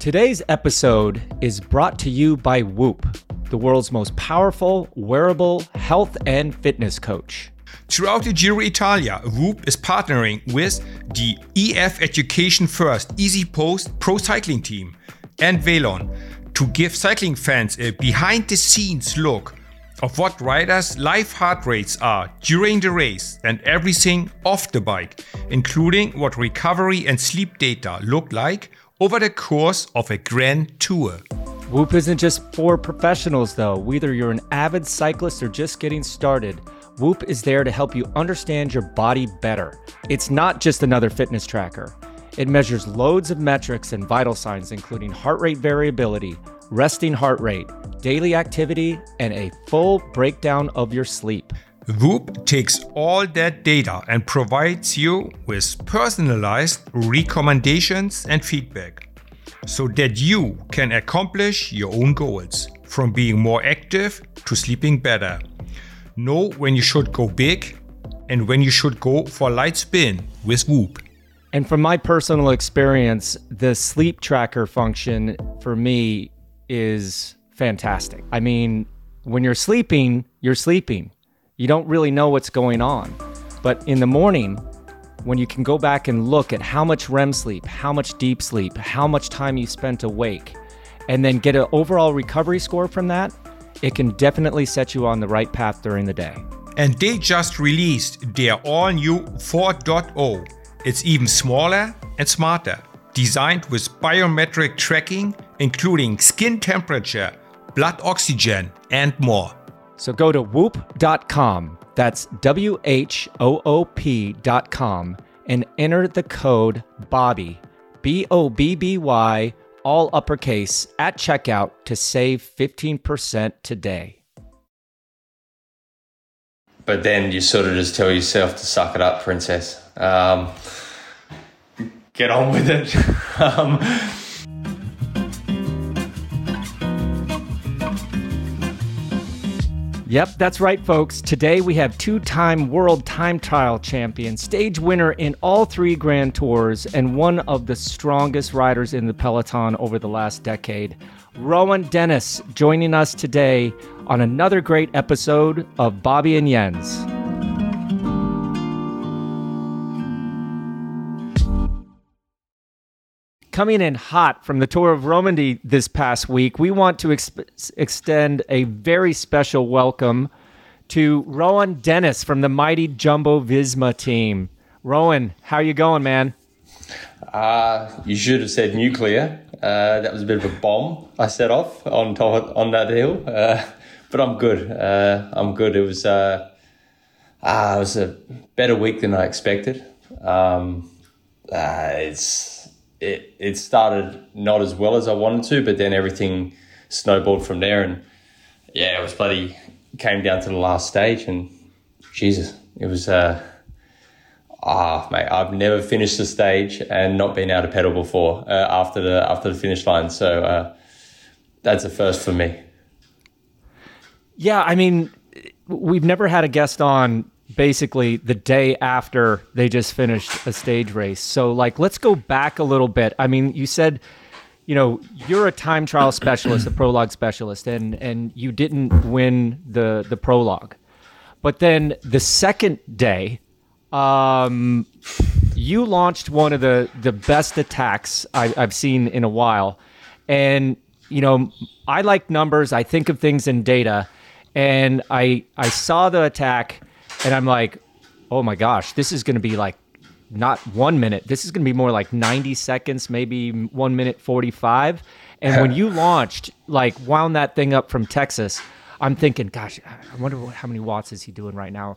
Today's episode is brought to you by Whoop, the world's most powerful wearable health and fitness coach. Throughout the Giro Italia, Whoop is partnering with the EF Education First EasyPost Pro Cycling Team and Velon to give cycling fans a behind the scenes look of what riders' live heart rates are during the race and everything off the bike, including what recovery and sleep data look like over the course of a grand tour. Whoop isn't just for professionals, though. Whether you're an avid cyclist or just getting started, Whoop is there to help you understand your body better. It's not just another fitness tracker. It measures loads of metrics and vital signs, including heart rate variability, resting heart rate, daily activity, and a full breakdown of your sleep. Whoop takes all that data and provides you with personalized recommendations and feedback so that you can accomplish your own goals from being more active to sleeping better. Know when you should go big and when you should go for a light spin with Whoop. And from my personal experience, the sleep tracker function for me is fantastic. I mean, when you're sleeping, you're sleeping. You don't really know what's going on. But in the morning, when you can go back and look at how much REM sleep, how much deep sleep, how much time you spent awake, and then get an overall recovery score from that, it can definitely set you on the right path during the day. And they just released their all new 4.0. It's even smaller and smarter, designed with biometric tracking, including skin temperature, blood oxygen, and more. So go to whoop.com, that's W H O O P.com, and enter the code BOBBY, B O B B Y, all uppercase, at checkout to save 15% today. but then you sort of just tell yourself to suck it up, princess. Um, get on with it. um, Yep, that's right, folks. Today we have two time world time trial champion, stage winner in all three Grand Tours, and one of the strongest riders in the Peloton over the last decade. Rohan Dennis joining us today on another great episode of Bobby and Jens. Coming in hot from the Tour of Romandy this past week, we want to ex- extend a very special welcome to Rohan Dennis from the mighty Jumbo Visma team. Rohan, how you going, man? uh, you should have said nuclear. Uh, that was a bit of a bomb I set off on top on that hill. Uh, but I'm good. Uh, I'm good. It was uh, ah, it was a better week than I expected. Um, uh, it's it it started not as well as I wanted to, but then everything snowballed from there, and yeah, it was bloody came down to the last stage, and Jesus, it was. Uh, Ah, mate, I've never finished a stage and not been able to pedal before uh, after the after the finish line. So uh, that's a first for me. Yeah, I mean, we've never had a guest on basically the day after they just finished a stage race. So, like, let's go back a little bit. I mean, you said, you know, you're a time trial specialist, a prologue specialist, and and you didn't win the the prologue, but then the second day, um, you launched one of the the best attacks I, I've seen in a while, and you know, I like numbers. I think of things in data, and I I saw the attack, and I'm like, oh my gosh, this is going to be like not one minute. This is going to be more like 90 seconds, maybe one minute 45. And when you launched, like wound that thing up from Texas, I'm thinking, gosh, I wonder what, how many watts is he doing right now?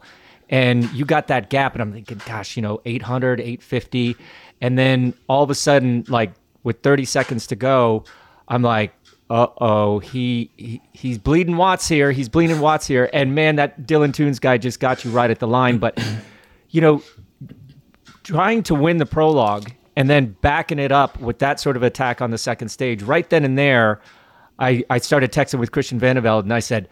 And you got that gap, and I'm thinking, gosh, you know, 800, 850. And then all of a sudden, like with 30 seconds to go, I'm like, uh oh, he, he he's bleeding watts here. He's bleeding watts here. And man, that Dylan Teuns guy just got you right at the line. But you know, trying to win the prologue and then backing it up with that sort of attack on the second stage, right then and there, I, I started texting with Christian Vande Velde and I said,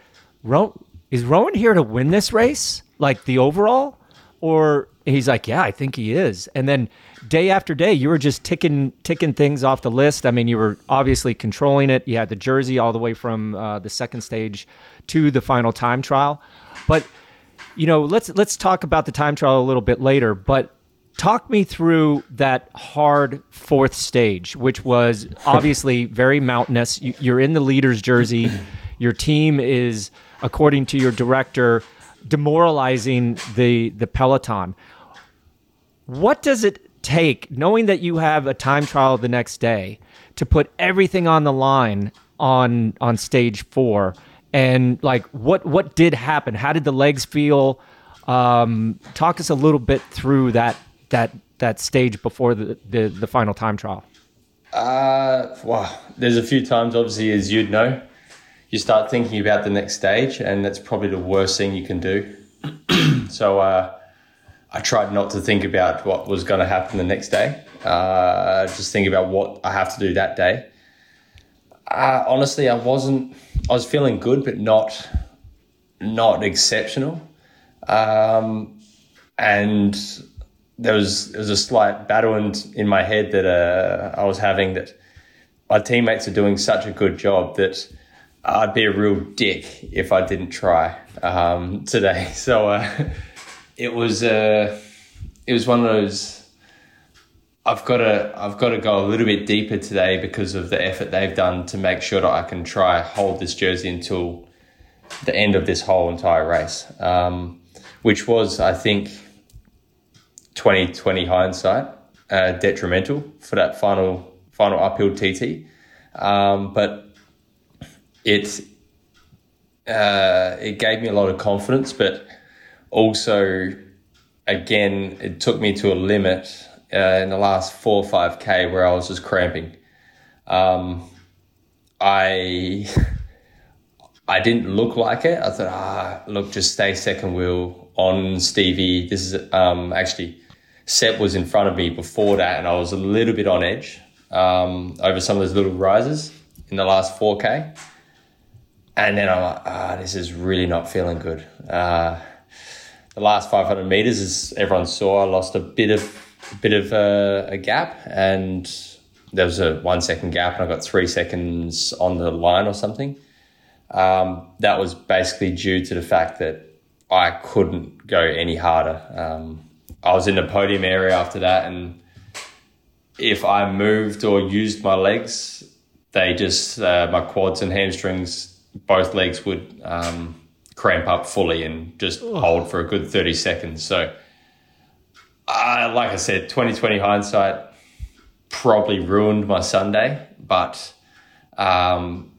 is Rohan here to win this race? Like the overall? Or he's like, yeah, I think he is. And then day after day, you were just ticking ticking things off the list. I mean, you were obviously controlling it. You had the jersey all the way from uh, the second stage to the final time trial. But you know, let's let's talk about the time trial a little bit later. But talk me through that hard fourth stage, which was obviously very mountainous. You, you're in the leader's jersey. Your team is, according to your director, demoralizing the the peloton. What does it take, knowing that you have a time trial the next day, to put everything on the line on on stage four? And like, what what did happen? How did the legs feel? Um, talk us a little bit through that that that stage before the the, the final time trial. Uh, wow. There's a few times, obviously, as you'd know, you start thinking about the next stage, and that's probably the worst thing you can do. so uh, I tried not to think about what was going to happen the next day. Uh, just think about what I have to do that day. Uh, honestly, I wasn't. I was feeling good, but not not exceptional. Um, and there was there was a slight battle in, in my head that uh, I was having that my teammates are doing such a good job that I'd be a real dick if I didn't try um, today. So uh, it was uh, it was one of those. I've got to I've got to go a little bit deeper today because of the effort they've done to make sure that I can try hold this jersey until the end of this whole entire race, um, which was I think 2020 hindsight uh, detrimental for that final final uphill TT, um, but it uh, it gave me a lot of confidence, but also again it took me to a limit uh, in the last four or five k where I was just cramping. Um, I I didn't look like it. I thought, ah, look, just stay second wheel on Stevie. This is um, actually Seb was in front of me before that, and I was a little bit on edge um, over some of those little rises in the last 4K. And then I'm like, ah, this is really not feeling good. Uh, the last 500 meters, as everyone saw, I lost a bit of a bit of uh, a gap, and there was a one second gap, and I got three seconds on the line or something. Um, that was basically due to the fact that I couldn't go any harder. Um, I was in the podium area after that, and if I moved or used my legs, they just uh, my quads and hamstrings, both legs would um, cramp up fully and just oh. hold for a good thirty seconds. So, uh, like I said, twenty twenty hindsight probably ruined my Sunday, but um,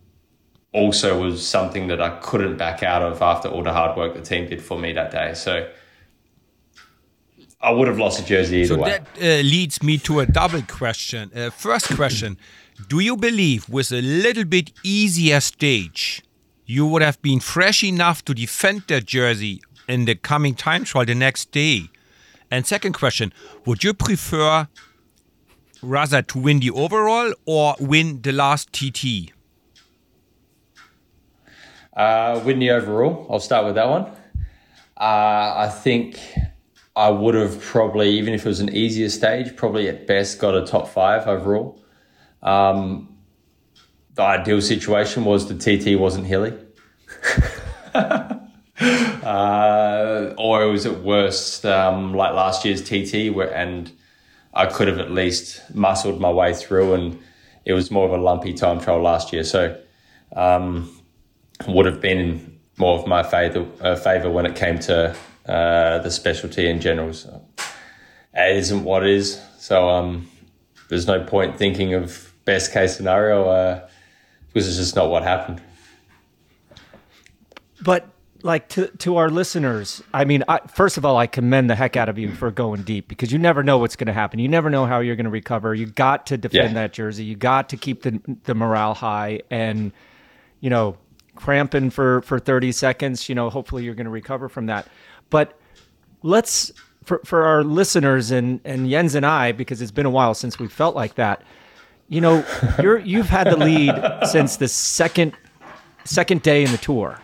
also was something that I couldn't back out of after all the hard work the team did for me that day. So I would have lost a jersey either so way. that uh, leads me to a double question. Uh, first question Do you believe with a little bit easier stage, you would have been fresh enough to defend that jersey in the coming time trial the next day? And second question Would you prefer rather to win the overall or win the last TT? Uh, win the overall. I'll start with that one. Uh, I think I would have probably, even if it was an easier stage, probably at best got a top five overall. Um, the ideal situation was the TT wasn't hilly. Uh, or it was at worst um, like last year's TT, where, and I could have at least muscled my way through, and it was more of a lumpy time trial last year. So, um, would have been more of my favor, uh, favor when it came to uh, the specialty in general. So it isn't what it is. So um, there's no point thinking of best case scenario uh, because it's just not what happened. But like to to our listeners, I mean, I, first of all, I commend the heck out of you for going deep because you never know what's going to happen. You never know how you're going to recover. You got to defend yeah. that jersey. You got to keep the the morale high, and you know, cramping for for 30 seconds. You know, hopefully you're going to recover from that. But let's for for our listeners and and Jens and I, because it's been a while since we felt like that. You know, you're you've had the lead since the second second day in the tour.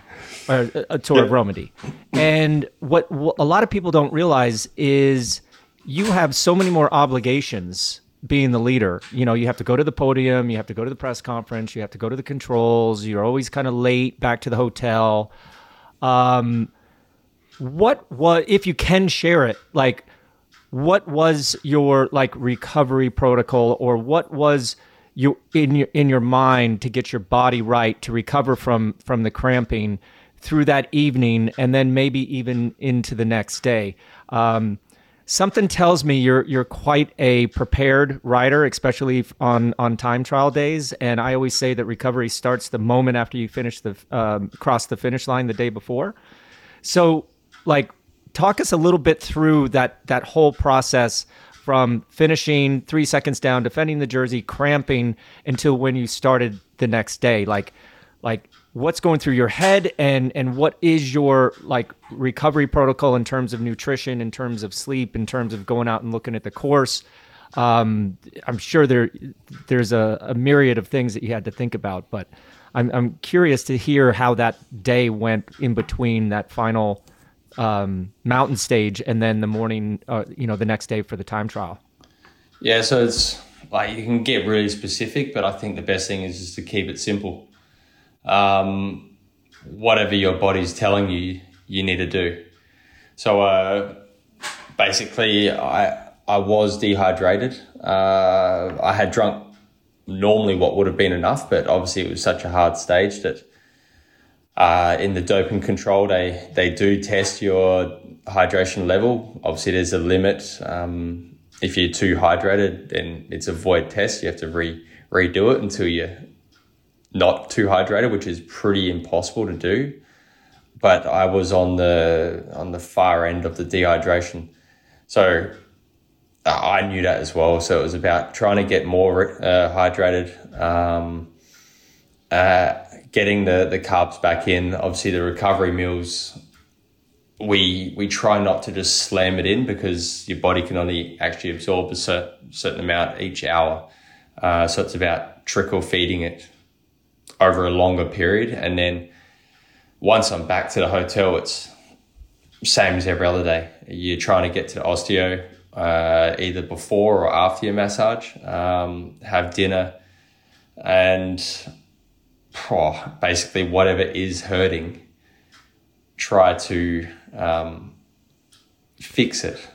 Or a tour of Romandy. And what, what a lot of people don't realize is you have so many more obligations being the leader. You know, you have to go to the podium, you have to go to the press conference, you have to go to the controls. You're always kind of late back to the hotel. Um, what was if you can share it like what was your like recovery protocol or what was you in your in your mind to get your body right to recover from from the cramping through that evening and then maybe even into the next day. Um, something tells me you're you're quite a prepared rider especially on on time trial days. And i always say that recovery starts the moment after you finish the um, cross the finish line the day before. So like talk us a little bit through that that whole process from finishing three seconds down, defending the jersey, cramping until when you started the next day. Like, like what's going through your head, and and what is your like recovery protocol in terms of nutrition, in terms of sleep, in terms of going out and looking at the course. Um, I'm sure there there's a, a myriad of things that you had to think about, but I'm I'm curious to hear how that day went in between that final um, mountain stage and then the morning, uh, you know, the next day for the time trial? Yeah, so it's like you can get really specific, but I think the best thing is just to keep it simple. Um, whatever your body's telling you, you need to do. So uh, basically, I I was dehydrated. Uh, I had drunk normally what would have been enough, but obviously it was such a hard stage that uh, in the doping control, they they do test your hydration level. Obviously, there's a limit. Um, if you're too hydrated, then it's a void test. You have to re redo it until you're not too hydrated, which is pretty impossible to do. But I was on the on the far end of the dehydration, so uh, I knew that as well. So it was about trying to get more uh, hydrated. Um, uh, getting the the carbs back in. Obviously, the recovery meals. We we try not to just slam it in because your body can only actually absorb a certain, certain amount each hour. Uh, so it's about trickle feeding it over a longer period, and then once I'm back to the hotel, it's same as every other day. You're trying to get to the osteo uh, either before or after your massage, um, have dinner, and basically whatever is hurting, try to um, fix it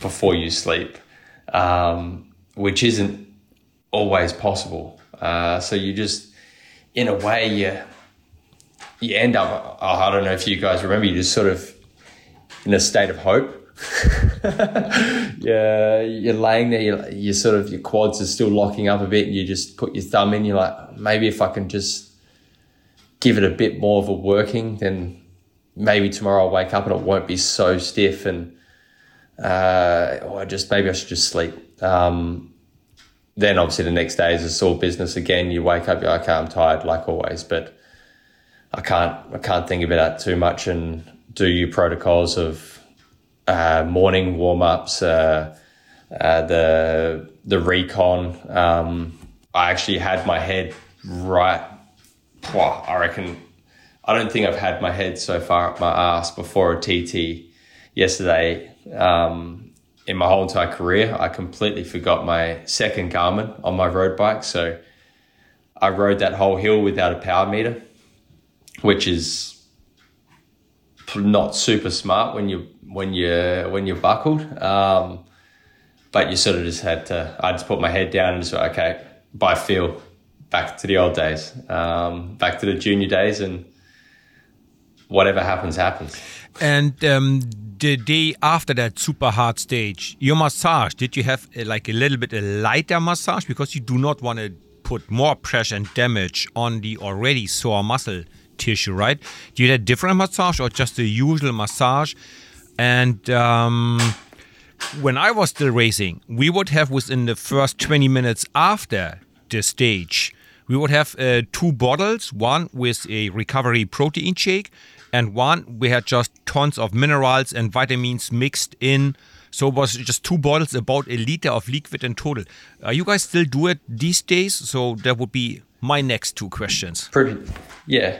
before you sleep, um, which isn't always possible. Uh, so you just, in a way, you you end up. Oh, I don't know if you guys remember. You just sort of in a state of hope. yeah, you're laying there. You're, you sort of your quads are still locking up a bit, and you just put your thumb in. You're like, maybe if I can just give it a bit more of a working, then maybe tomorrow I'll wake up and it won't be so stiff, and uh, or just maybe I should just sleep. Um, then obviously the next day is a sore business again. You wake up, you're like, okay, I'm tired, like always, but I can't I can't think about that too much and do your protocols of uh, morning warm ups, uh, uh, the the recon. Um, I actually had my head right. I reckon. I don't think I've had my head so far up my ass before a TT yesterday. Um, in my whole entire career, I completely forgot my second Garmin on my road bike. So I rode that whole hill without a power meter, which is not super smart when you when you when you're buckled. Um, but you sort of just had to. I just put my head down and just went, okay, by feel, back to the old days, um, back to the junior days, and whatever happens, happens. And um, the day after that super hard stage, your massage, did you have uh, like a little bit a lighter massage because you do not want to put more pressure and damage on the already sore muscle tissue, right? You get a different massage or just the usual massage? And um, when I was still racing, we would have within the first 20 minutes after the stage, we would have uh, two bottles, one with a recovery protein shake, and one we had just tons of minerals and vitamins mixed in. So it was just two bottles, about a liter of liquid in total. Are you guys still do it these days? So that would be my next two questions. Pretty, yeah,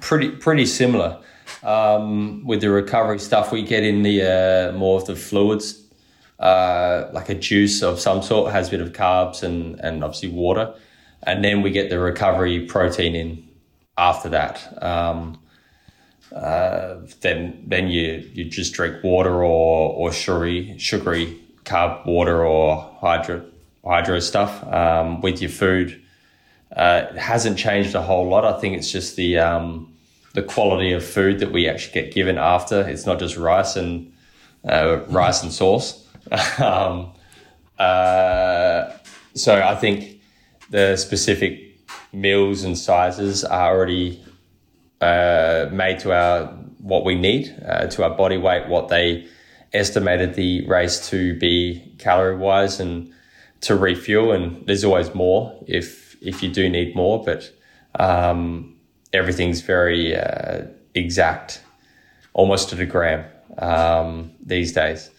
pretty pretty similar. Um, with the recovery stuff, we get in the uh, more of the fluids, uh, like a juice of some sort, has a bit of carbs and and obviously water, and then we get the recovery protein in after that. Um, uh, then then you you just drink water or or sugary sugary carb water or hydro hydro stuff um, with your food. Uh, hasn't changed a whole lot. I think it's just the um, the quality of food that we actually get given after. It's not just rice and uh, rice and sauce. um, uh, so I think the specific meals and sizes are already uh, made to our what we need uh, to our body weight, what they estimated the race to be calorie wise, and to refuel. And there's always more if if you do need more, but um, everything's very uh, exact, almost to the gram um, these days.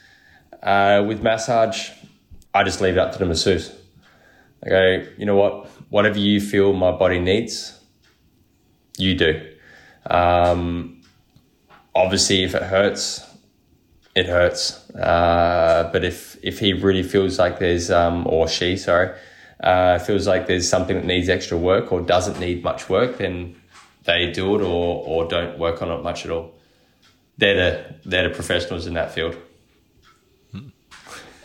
Uh, with massage, I just leave it up to the masseuse. I go, you know what? Whatever you feel my body needs, you do. Um, obviously, if it hurts, it hurts. Uh, but if if he really feels like there's um, or she, sorry, uh, feels like there's something that needs extra work or doesn't need much work, then they do it or or don't work on it much at all. They're the they're the professionals in that field.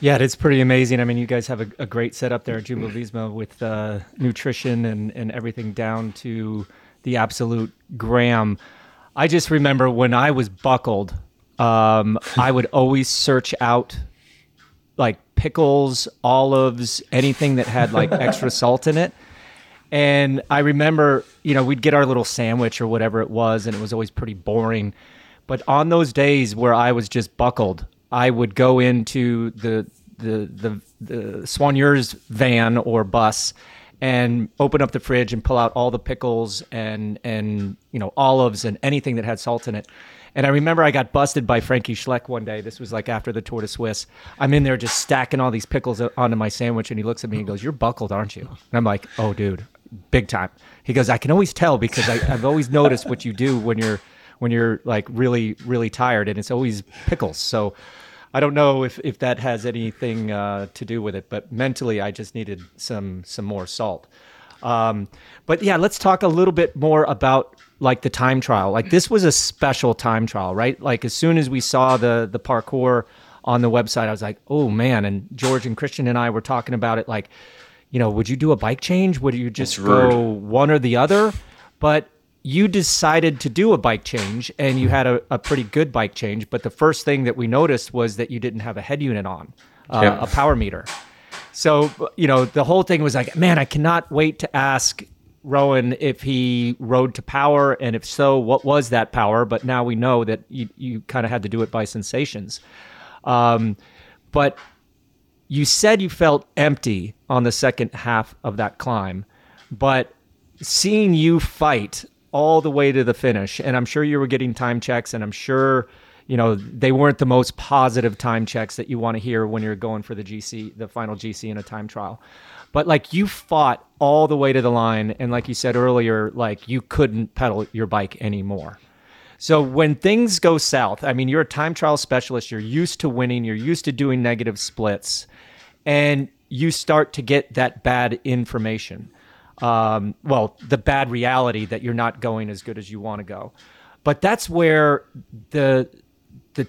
Yeah, it's pretty amazing. I mean, you guys have a, a great setup there at Jumbo Visma with uh, nutrition and, and everything down to the absolute gram. I just remember when I was buckled, um, I would always search out like pickles, olives, anything that had like extra salt in it. And I remember, you know, we'd get our little sandwich or whatever it was, and it was always pretty boring. But on those days where I was just buckled, I would go into the the the, the soigneur's van or bus and open up the fridge and pull out all the pickles and and you know olives and anything that had salt in it. And I remember I got busted by Frankie Schleck one day. This was like after the Tour de Suisse. I'm in there just stacking all these pickles onto my sandwich, and he looks at me and goes, "You're buckled, aren't you?" And I'm like, "Oh, dude, big time." He goes, "I can always tell because I, I've always noticed what you do when you're when you're like really really tired, and it's always pickles." So I don't know if, if that has anything uh, to do with it, but mentally, I just needed some some more salt. Um, but yeah, let's talk a little bit more about like the time trial. Like this was a special time trial, right? Like as soon as we saw the the parcours on the website, I was like, oh man! And George and Christian and I were talking about it. Like, you know, would you do a bike change? Would you just go one or the other? But you decided to do a bike change and you had a, a, pretty good bike change. But the first thing that we noticed was that you didn't have a head unit on, uh, yep. a power meter. So, you know, the whole thing was like, man, I cannot wait to ask Rohan if he rode to power. And if so, what was that power? But now we know that you, you kind of had to do it by sensations. Um, but you said you felt empty on the second half of that climb. But seeing you fight all the way to the finish. And I'm sure you were getting time checks, and I'm sure you know they weren't the most positive time checks that you want to hear when you're going for the GC, the final GC in a time trial. But like you fought all the way to the line, and like you said earlier, like you couldn't pedal your bike anymore. So when things go south, I mean, you're a time trial specialist. You're used to winning. You're used to doing negative splits, and you start to get that bad information um, well, the bad reality that you're not going as good as you want to go. But that's where the the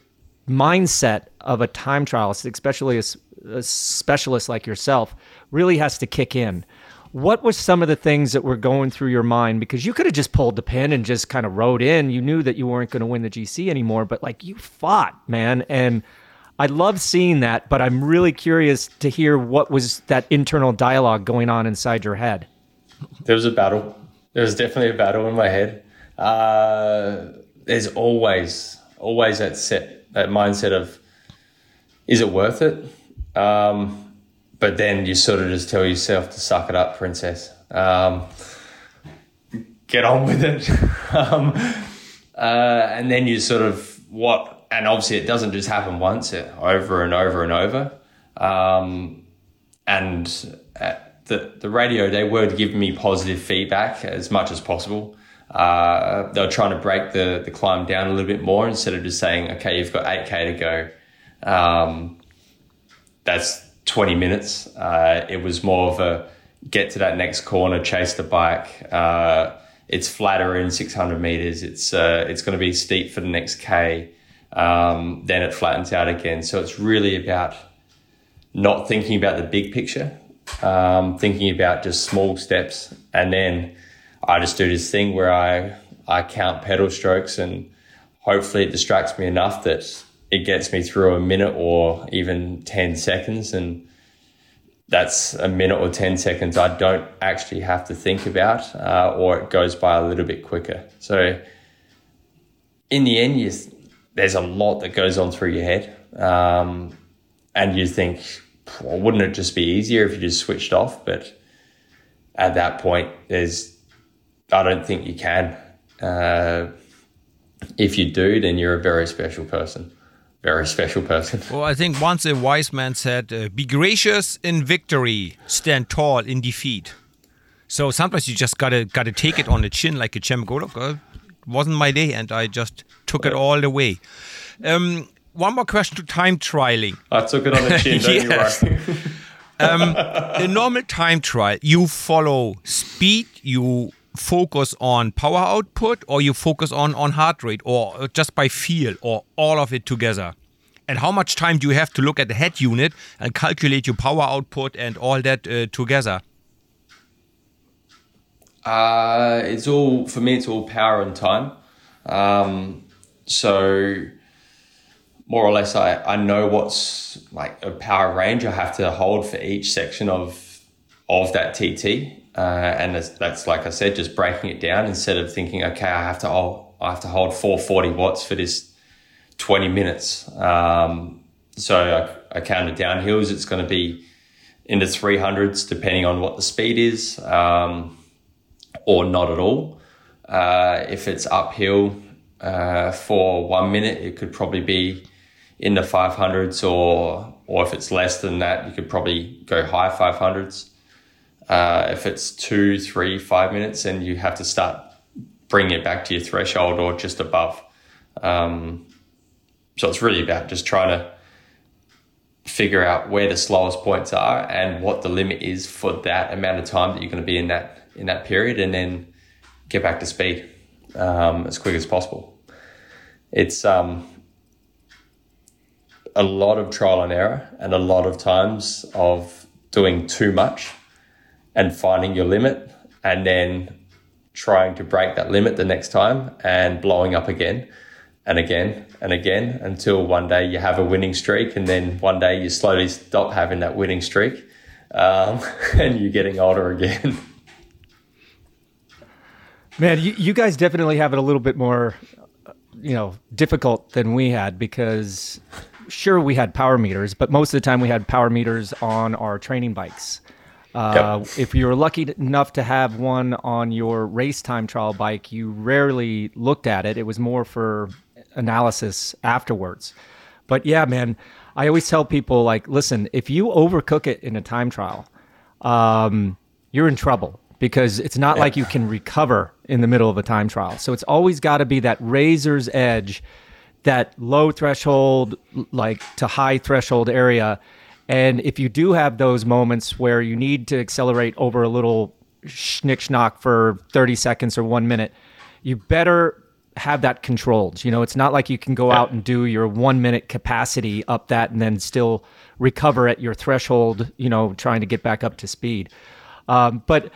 mindset of a time trialist, especially a, a specialist like yourself, really has to kick in. What was some of the things that were going through your mind? Because you could have just pulled the pin and just kind of rode in. You knew that you weren't going to win the GC anymore, but like you fought, man, and I love seeing that. But I'm really curious to hear what was that internal dialogue going on inside your head there was a battle. There was definitely a battle in my head. Uh, there's always, always that set, that mindset of, is it worth it? Um, but then you sort of just tell yourself to suck it up, princess. Um, get on with it. um, uh, and then you sort of what, and obviously it doesn't just happen once, it, over and over and over. Um, and uh, the, the radio, they were giving me positive feedback as much as possible. uh, they were trying to break the, the climb down a little bit more instead of just saying, okay, you've got 8K to go. Um, that's 20 minutes. Uh, it was more of a get to that next corner, chase the bike. Uh, it's flatter in 600 meters. It's uh, it's going to be steep for the next K. Um, then it flattens out again. So it's really about not thinking about the big picture, um, thinking about just small steps. And then I just do this thing where I, I count pedal strokes and hopefully it distracts me enough that it gets me through a minute or even 10 seconds. And that's a minute or 10 seconds I don't actually have to think about, uh, or it goes by a little bit quicker. So, in the end, you, there's a lot that goes on through your head. Um, and you think, well, wouldn't it just be easier if you just switched off? But at that point, there's, I don't think you can. Uh, if you do, then you're a very special person very special person. Well, I think once a wise man said, uh, "Be gracious in victory, stand tall in defeat." So sometimes you just gotta gotta take it on the chin like a champ. Go look, uh, wasn't my day, and I just took it all the way. Um, one more question to time trialing. I took it on the chin. yes. um, a normal time trial, you follow speed, you focus on power output or you focus on on heart rate or just by feel or all of it together? And how much time do you have to look at the head unit and calculate your power output and all that uh, together? Uh, it's all for me it's all power and time. Um, so more or less I, I know what's like a power range I have to hold for each section of of that TT uh, and that's, like I said, just breaking it down instead of thinking, okay, I have to hold, I have to hold 440 watts for this 20 minutes. Um, so I, I counted down hills. It's going to be in the 300s, depending on what the speed is, um, or not at all. Uh, if it's uphill uh, for one minute, it could probably be in the 500s, or or if it's less than that, you could probably go high 500s. Uh, if it's two, three, five minutes, and you have to start bringing it back to your threshold or just above. Um, so it's really about just trying to figure out where the slowest points are and what the limit is for that amount of time that you're going to be in that in that period, and then get back to speed um, as quick as possible. It's um, a lot of trial and error, and a lot of times of doing too much and finding your limit and then trying to break that limit the next time and blowing up again and again and again until one day you have a winning streak and then one day you slowly stop having that winning streak um, and you're getting older again. Man, you, you guys definitely have it a little bit more, you know, difficult than we had because sure we had power meters, but most of the time we had power meters on our training bikes. Uh, yep. If you were lucky enough to have one on your race time trial bike, you rarely looked at it. It was more for analysis afterwards. But yeah, man, I always tell people like, listen, if you overcook it in a time trial, um, you're in trouble because it's not like you can recover in the middle of a time trial. So it's always got to be that razor's edge, that low threshold, like to high threshold area and if you do have those moments where you need to accelerate over a little schnick schnock for 30 seconds or one minute, you better have that controlled. You know, it's not like you can go out and do your one minute capacity up that and then still recover at your threshold, you know, trying to get back up to speed. Um, but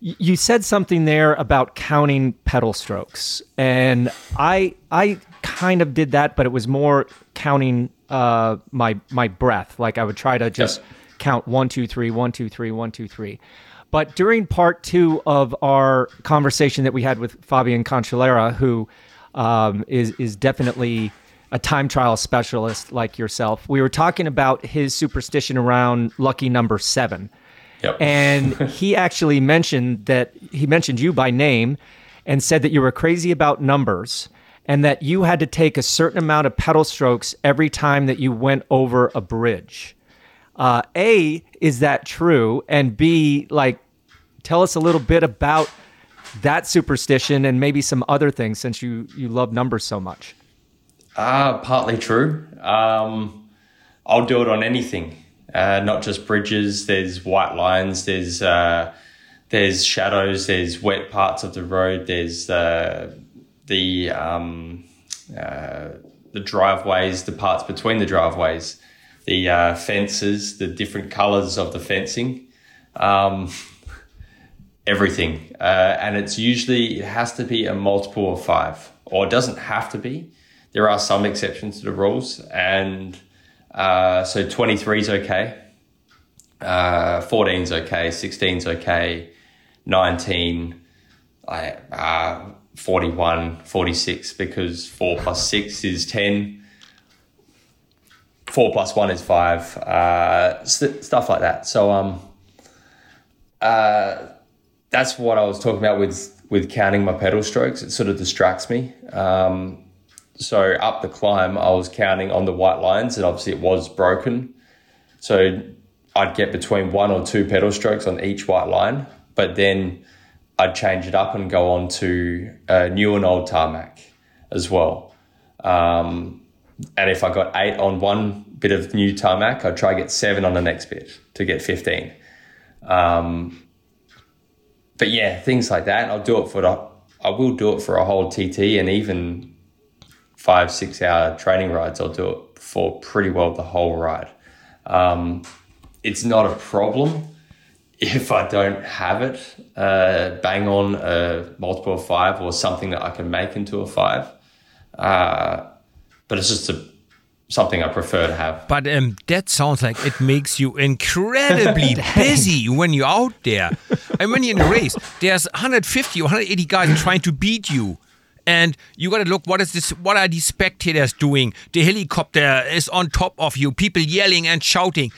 you said something there about counting pedal strokes. And I, I kind of did that, but it was more counting uh, my my breath. Like I would try to just count one, two, three, one, two, three, one, two, three. But during part two of our conversation that we had with Fabian Cancellara, who um, is is definitely a time trial specialist like yourself, we were talking about his superstition around lucky number seven. Yep. and he actually mentioned that he mentioned you by name and said that you were crazy about numbers and that you had to take a certain amount of pedal strokes every time that you went over a bridge. Uh, a, is that true? And B, like, tell us a little bit about that superstition and maybe some other things since you you love numbers so much? Uh, partly true. Um, I'll do it on anything, uh, not just bridges. There's white lines. There's uh, there's shadows. There's wet parts of the road. There's uh, the um, uh, the driveways, the parts between the driveways, the uh, fences, the different colors of the fencing. Um, everything. Uh, and it's usually, it has to be a multiple of five, or it doesn't have to be. There are some exceptions to the rules. And uh, so 23 is okay, uh, 14 is okay, 16 is okay, 19, uh, 41, 46, because 4 plus 6 is 10. 4 plus 1 is 5, uh, st- stuff like that. So, um, uh, that's what I was talking about with with counting my pedal strokes. It sort of distracts me. Um, so up the climb, I was counting on the white lines, and obviously it was broken. So I'd get between one or two pedal strokes on each white line, but then I'd change it up and go on to a new and old tarmac as well. Um, and if I got eight on one bit of new tarmac, I'd try get seven on the next bit to get 15. Um, but yeah, things like that. I'll do it for the, I will do it for a whole TT and even five, six hour training rides. I'll do it for pretty well the whole ride. Um, it's not a problem if I don't have it, uh, bang on a multiple of five or something that I can make into a five. Uh, but it's just a something I prefer to have. But um, that sounds like it makes you incredibly busy when you're out there. and when you're in a race, there's 150 or 180 guys trying to beat you and you got to look what is this what are these spectators doing the helicopter is on top of you people yelling and shouting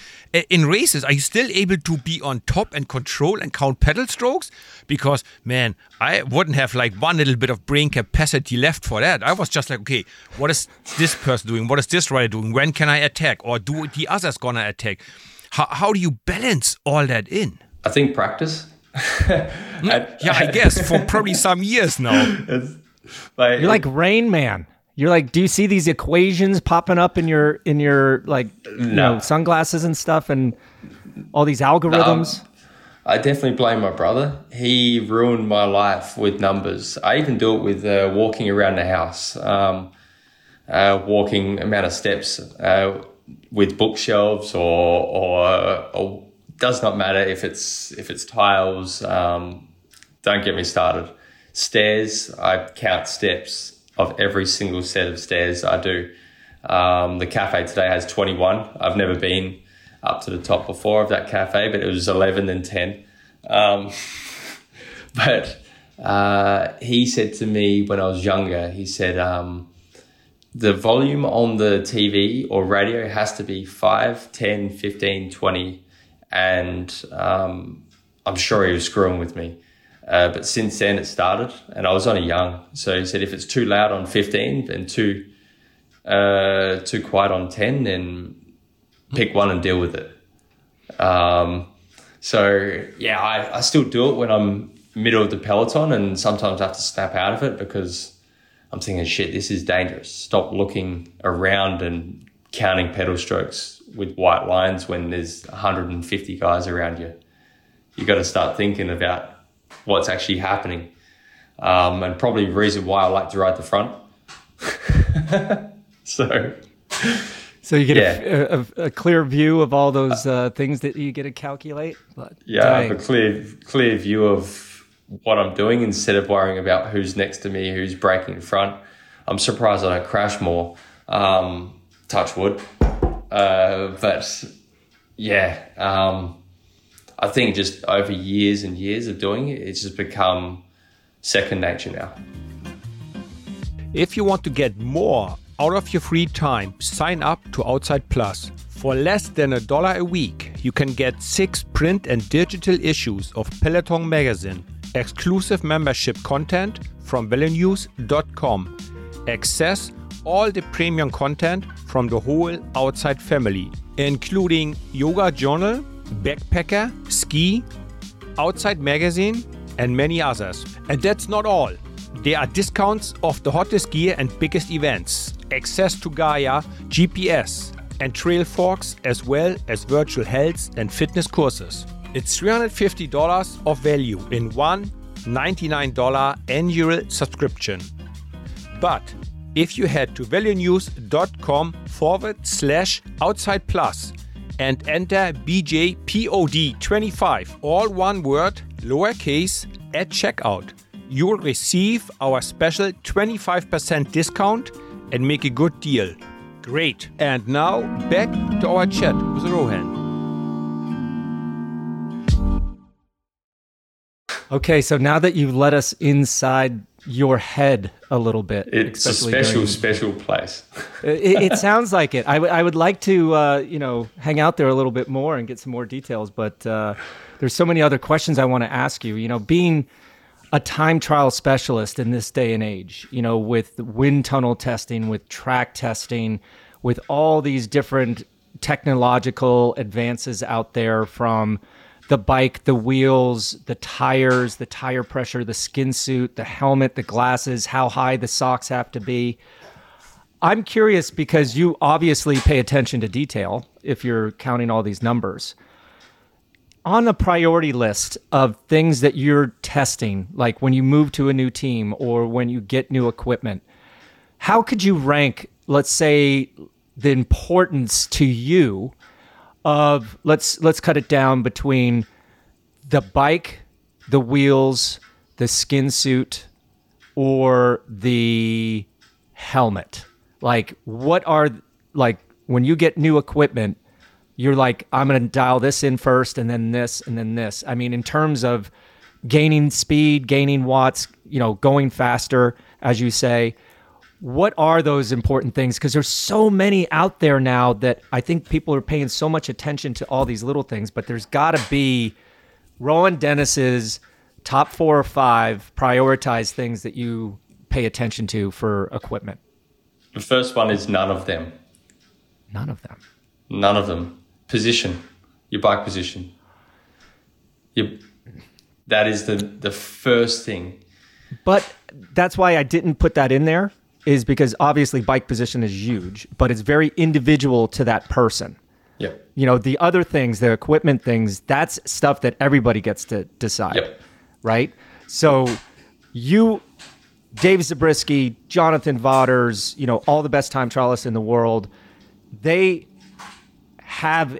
in races are you still able to be on top and control and count pedal strokes? Because man i wouldn't have like one little bit of brain capacity left for that. I was just like okay what is this person doing? What is this rider doing? When can i attack? Or do the others gonna attack? How, how do you balance all that in? I think practice. Hmm? Yeah i guess for probably some years now. Like, You're like Rain Man. You're like, do you see these equations popping up in your in your like no. you know sunglasses and stuff and all these algorithms? No, I definitely blame my brother. He ruined my life with numbers. I even do it with uh, walking around the house, um, uh, walking amount of steps uh, with bookshelves or, or or does not matter if it's if it's tiles. Um, don't get me started stairs. I count steps of every single set of stairs I do. Um, the cafe today has 21. I've never been up to the top before of that cafe, but it was 11 and 10. Um, but uh, he said to me when I was younger, he said, um, the volume on the TV or radio has to be 5, 10, 15, 20. And um, I'm sure he was screwing with me. Uh, but since then it started, and I was only young. So he said if it's too loud on 15 and too uh, too quiet on 10, then pick one and deal with it. Um, so yeah, I, I still do it when I'm middle of the peloton, and sometimes I have to snap out of it because I'm thinking, shit, this is dangerous. Stop looking around and counting pedal strokes with white lines when there's 150 guys around you. You got to start thinking about what's actually happening. Um, and probably the reason why I like to ride the front. so, so you get yeah. a, a, a, clear view of all those uh, things that you get to calculate. But yeah, dang. I have a clear clear view of what I'm doing instead of worrying about who's next to me, who's braking in front. I'm surprised I don't crash more. Um, touch wood, uh, but yeah. Um, I think just over years and years of doing it, it's just become second nature now. If you want to get more out of your free time, sign up to Outside Plus. For less than a dollar a week, you can get six print and digital issues of Peloton magazine, exclusive membership content from velonews.com, access all the premium content from the whole Outside family, including yoga journal, backpacker, ski, outside magazine, and many others. And that's not all. There are discounts of the hottest gear and biggest events, access to Gaia, GPS, and Trailforks, as well as virtual health and fitness courses. It's $350 of value in one $99 annual subscription. But if you head to velonews.com forward slash outside plus and enter BJPOD25, all one word, lowercase, at checkout, you'll receive our special 25% discount and make a good deal. Great. And now back to our chat with Rohan. Okay, so now that you've let us inside your head a little bit, it's a special, during, special place. it, it, sounds like it. I, w- I would like to, uh, you know, hang out there a little bit more and get some more details, but uh, there's so many other questions I want to ask you. You know, being a time trial specialist in this day and age, you know, with wind tunnel testing, with track testing, with all these different technological advances out there from the bike, the wheels, the tires, the tire pressure, the skin suit, the helmet, the glasses, how high the socks have to be. I'm curious because you obviously pay attention to detail if you're counting all these numbers. On a priority list of things that you're testing, like when you move to a new team or when you get new equipment, how could you rank, let's say, the importance to you of let's let's cut it down between the bike, the wheels, the skin suit, or the helmet. Like what are like when you get new equipment, you're like I'm going to dial this in first and then this and then this. I mean in terms of gaining speed, gaining watts, you know, going faster as you say, what are those important things? Because there's so many out there now that i think people are paying so much attention to all these little things but there's got to be rohan dennis's top four or five prioritized things that you pay attention to for equipment. The first one is none of them. None of them. None of them. Position. Your bike position. Your, that is the the first thing. But that's why i didn't put that in there is because obviously bike position is huge, but it's very individual to that person. Yeah. You know, the other things, the equipment things, that's stuff that everybody gets to decide. Yep. Right? So you Dave Zabriskie, Jonathan Vaughters, you know, all the best time trialists in the world, they have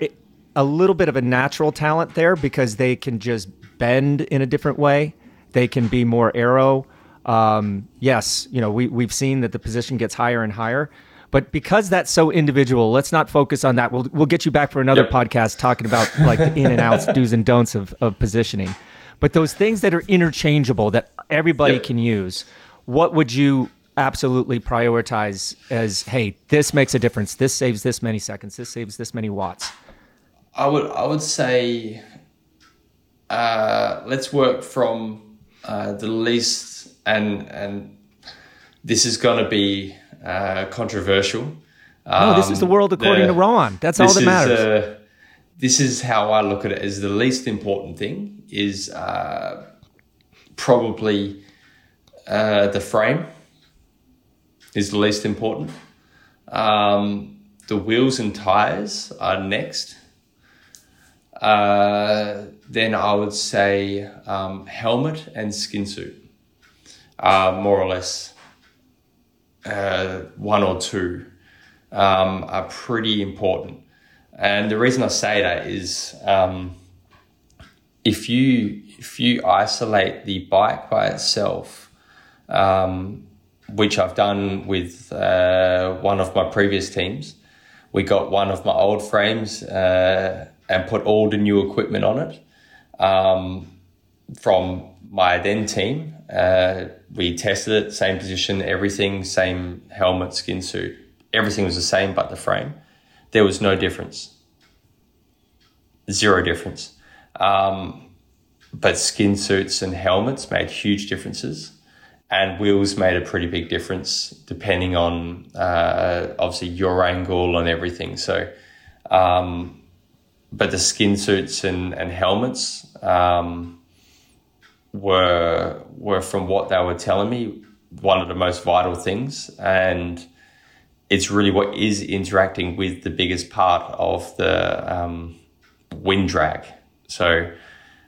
a little bit of a natural talent there because they can just bend in a different way. They can be more aero um, yes, you know, we, we've seen that the position gets higher and higher. But because that's so individual, let's not focus on that. We'll, we'll get you back for another yep. podcast talking about like the in and outs, do's and don'ts of, of positioning. But those things that are interchangeable that everybody yep. can use, what would you absolutely prioritize as, hey, this makes a difference. This saves this many seconds. This saves this many watts. I would I would say uh, let's work from uh, the least and and this is going to be uh, controversial. Um, no, this is the world according the, to Ron. That's all that matters. Uh, this is how I look at it. As the least important thing is uh, probably uh, the frame is the least important. Um, the wheels and tires are next. Uh, then I would say um, helmet and skin suit are more or less uh, one or two um, are pretty important. And the reason I say that is um, if you if you isolate the bike by itself, um, which I've done with uh, one of my previous teams, we got one of my old frames uh, and put all the new equipment on it um, from my then team. Uh, we tested it, same position, everything, same helmet, skin suit. Everything was the same but the frame. There was no difference. Zero difference. Um, but skin suits and helmets made huge differences. And wheels made a pretty big difference depending on uh, obviously your angle and everything. So, um, but the skin suits and, and helmets, um, were were from what they were telling me one of the most vital things. And it's really what is interacting with the biggest part of the um, wind drag. So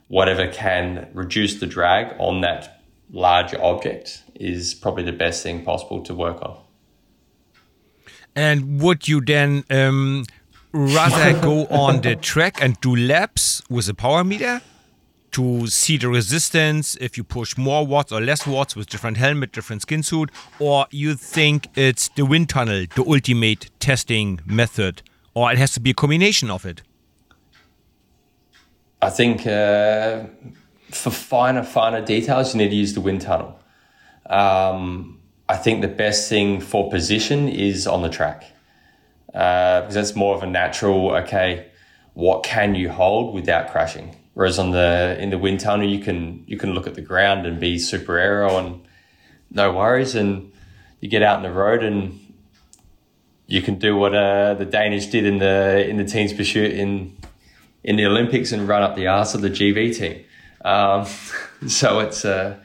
whatever can reduce the drag on that larger object is probably the best thing possible to work on. And would you then um, rather go on the track and do laps with a power meter to see the resistance if you push more watts or less watts with different helmet, different skin suit, or you think it's the wind tunnel, the ultimate testing method, or it has to be a combination of it? I think uh, for finer, finer details, you need to use the wind tunnel. Um, I think the best thing for position is on the track uh, because that's more of a natural. Okay, what can you hold without crashing? Whereas on the in the wind tunnel, you can you can look at the ground and be super aero and no worries, and you get out in the road and you can do what uh, the Danish did in the in the team's pursuit in in the Olympics and run up the arse of the GB team. Um, so it's uh,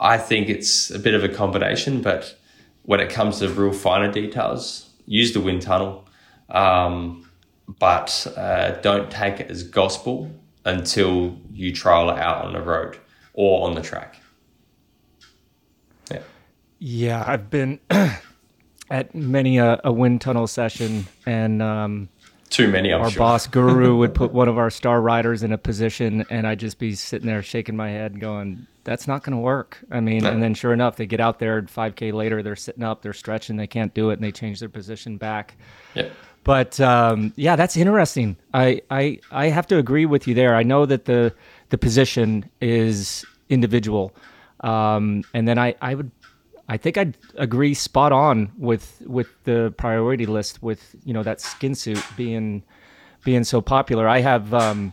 I think it's a bit of a combination, but when it comes to real finer details, use the wind tunnel, um, but uh, don't take it as gospel until you trial it out on the road or on the track. Yeah. Yeah, I've been at many a, a, wind tunnel session, and um, too many. I'm our sure. boss Guru would put one of our star riders in a position, and I'd just be sitting there shaking my head, going, "That's not going to work." I mean, no. and then sure enough, they get out there, 5K later, they're sitting up, they're stretching, they can't do it, and they change their position back. Yeah. But um, yeah, that's interesting. I, I I have to agree with you there. I know that the the position is individual, um, and then I, I would I think I'd agree spot on with with the priority list with you know that skin suit being being so popular. I have um,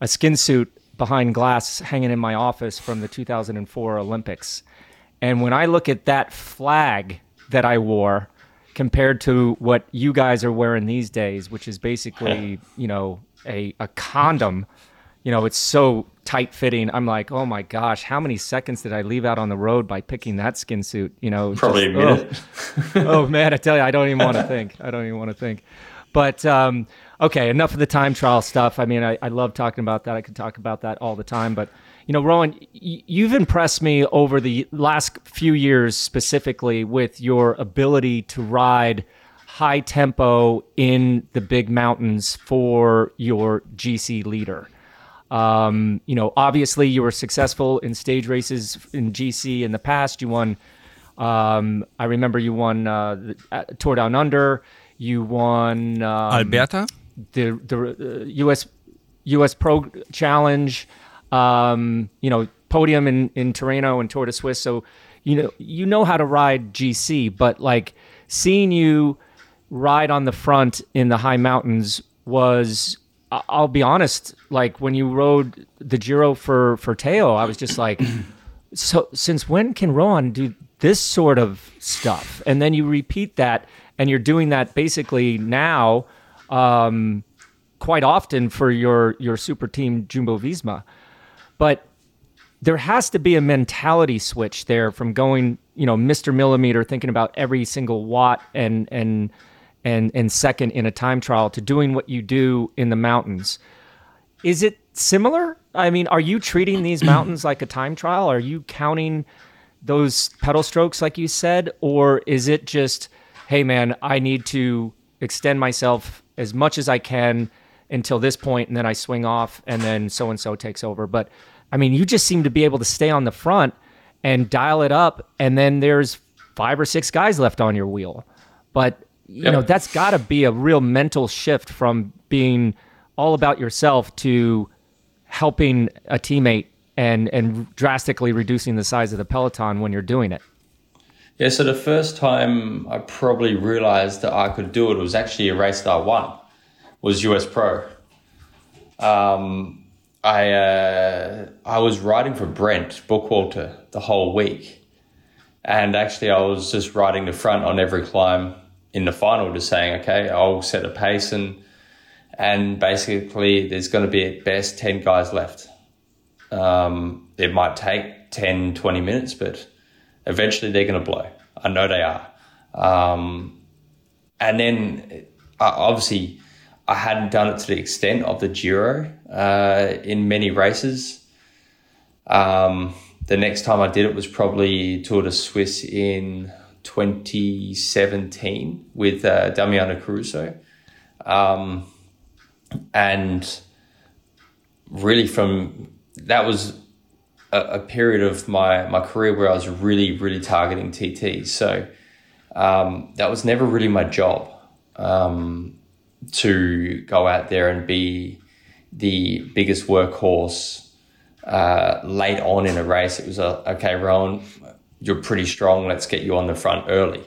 a skin suit behind glass hanging in my office from the 2004 Olympics, and when I look at that flag that I wore compared to what you guys are wearing these days, which is basically, you know, a, a condom. You know, it's so tight fitting. I'm like, oh my gosh, how many seconds did I leave out on the road by picking that skin suit? You know, probably just, a minute. Oh, oh, man, I tell you, I don't even want to think. I don't even want to think. But um, okay, enough of the time trial stuff. I mean, I, I love talking about that. I could talk about that all the time. But you know, Rohan, you've impressed me over the last few years specifically with your ability to ride high tempo in the big mountains for your GC leader. Um, you know, obviously you were successful in stage races in GC in the past. You won. Um, I remember you won uh, the, Tour Down Under. You won um, Alberta, the the uh, US US Pro Challenge um, you know, podium in, in Tirreno and Tour de Suisse. So, you know, you know how to ride GC, but like seeing you ride on the front in the high mountains was, I'll be honest, like when you rode the Giro for, for Tao, I was just like, so since when can Rohan do this sort of stuff? And then you repeat that and you're doing that basically now, um, quite often for your, your super team Jumbo Visma. But there has to be a mentality switch there from going, you know, Mr. Millimeter, thinking about every single watt and and and and second in a time trial to doing what you do in the mountains. Is it similar? I mean, are you treating these mountains like a time trial? Are you counting those pedal strokes like you said, or is it just, hey man, I need to extend myself as much as I can until this point, and then I swing off, and then so and so takes over. But I mean, you just seem to be able to stay on the front and dial it up, and then there's five or six guys left on your wheel. But you yep. know, that's got to be a real mental shift from being all about yourself to helping a teammate and and drastically reducing the size of the peloton when you're doing it. Yeah, so the first time I probably realized that I could do it was actually a race that I won, was US Pro. Um, I uh, I was riding for Brent Bookwalter the whole week, and actually I was just riding the front on every climb in the final, just saying, okay, I'll set a pace and and basically there's going to be at best ten guys left, Um, it might take 10, 20 minutes, but eventually they're going to blow. I know they are. Um, and then uh, obviously, I hadn't done it to the extent of the Giro uh, in many races. Um, the next time I did it was probably Tour de Suisse in 2017 with uh, Damiano Caruso. Um, and really, from that was a, a, period of my, my career where I was really, really targeting TT. So um, that was never really my job um, to go out there and be the biggest workhorse uh, late on in a race. It was a, okay, Rohan, you're pretty strong. Let's get you on the front early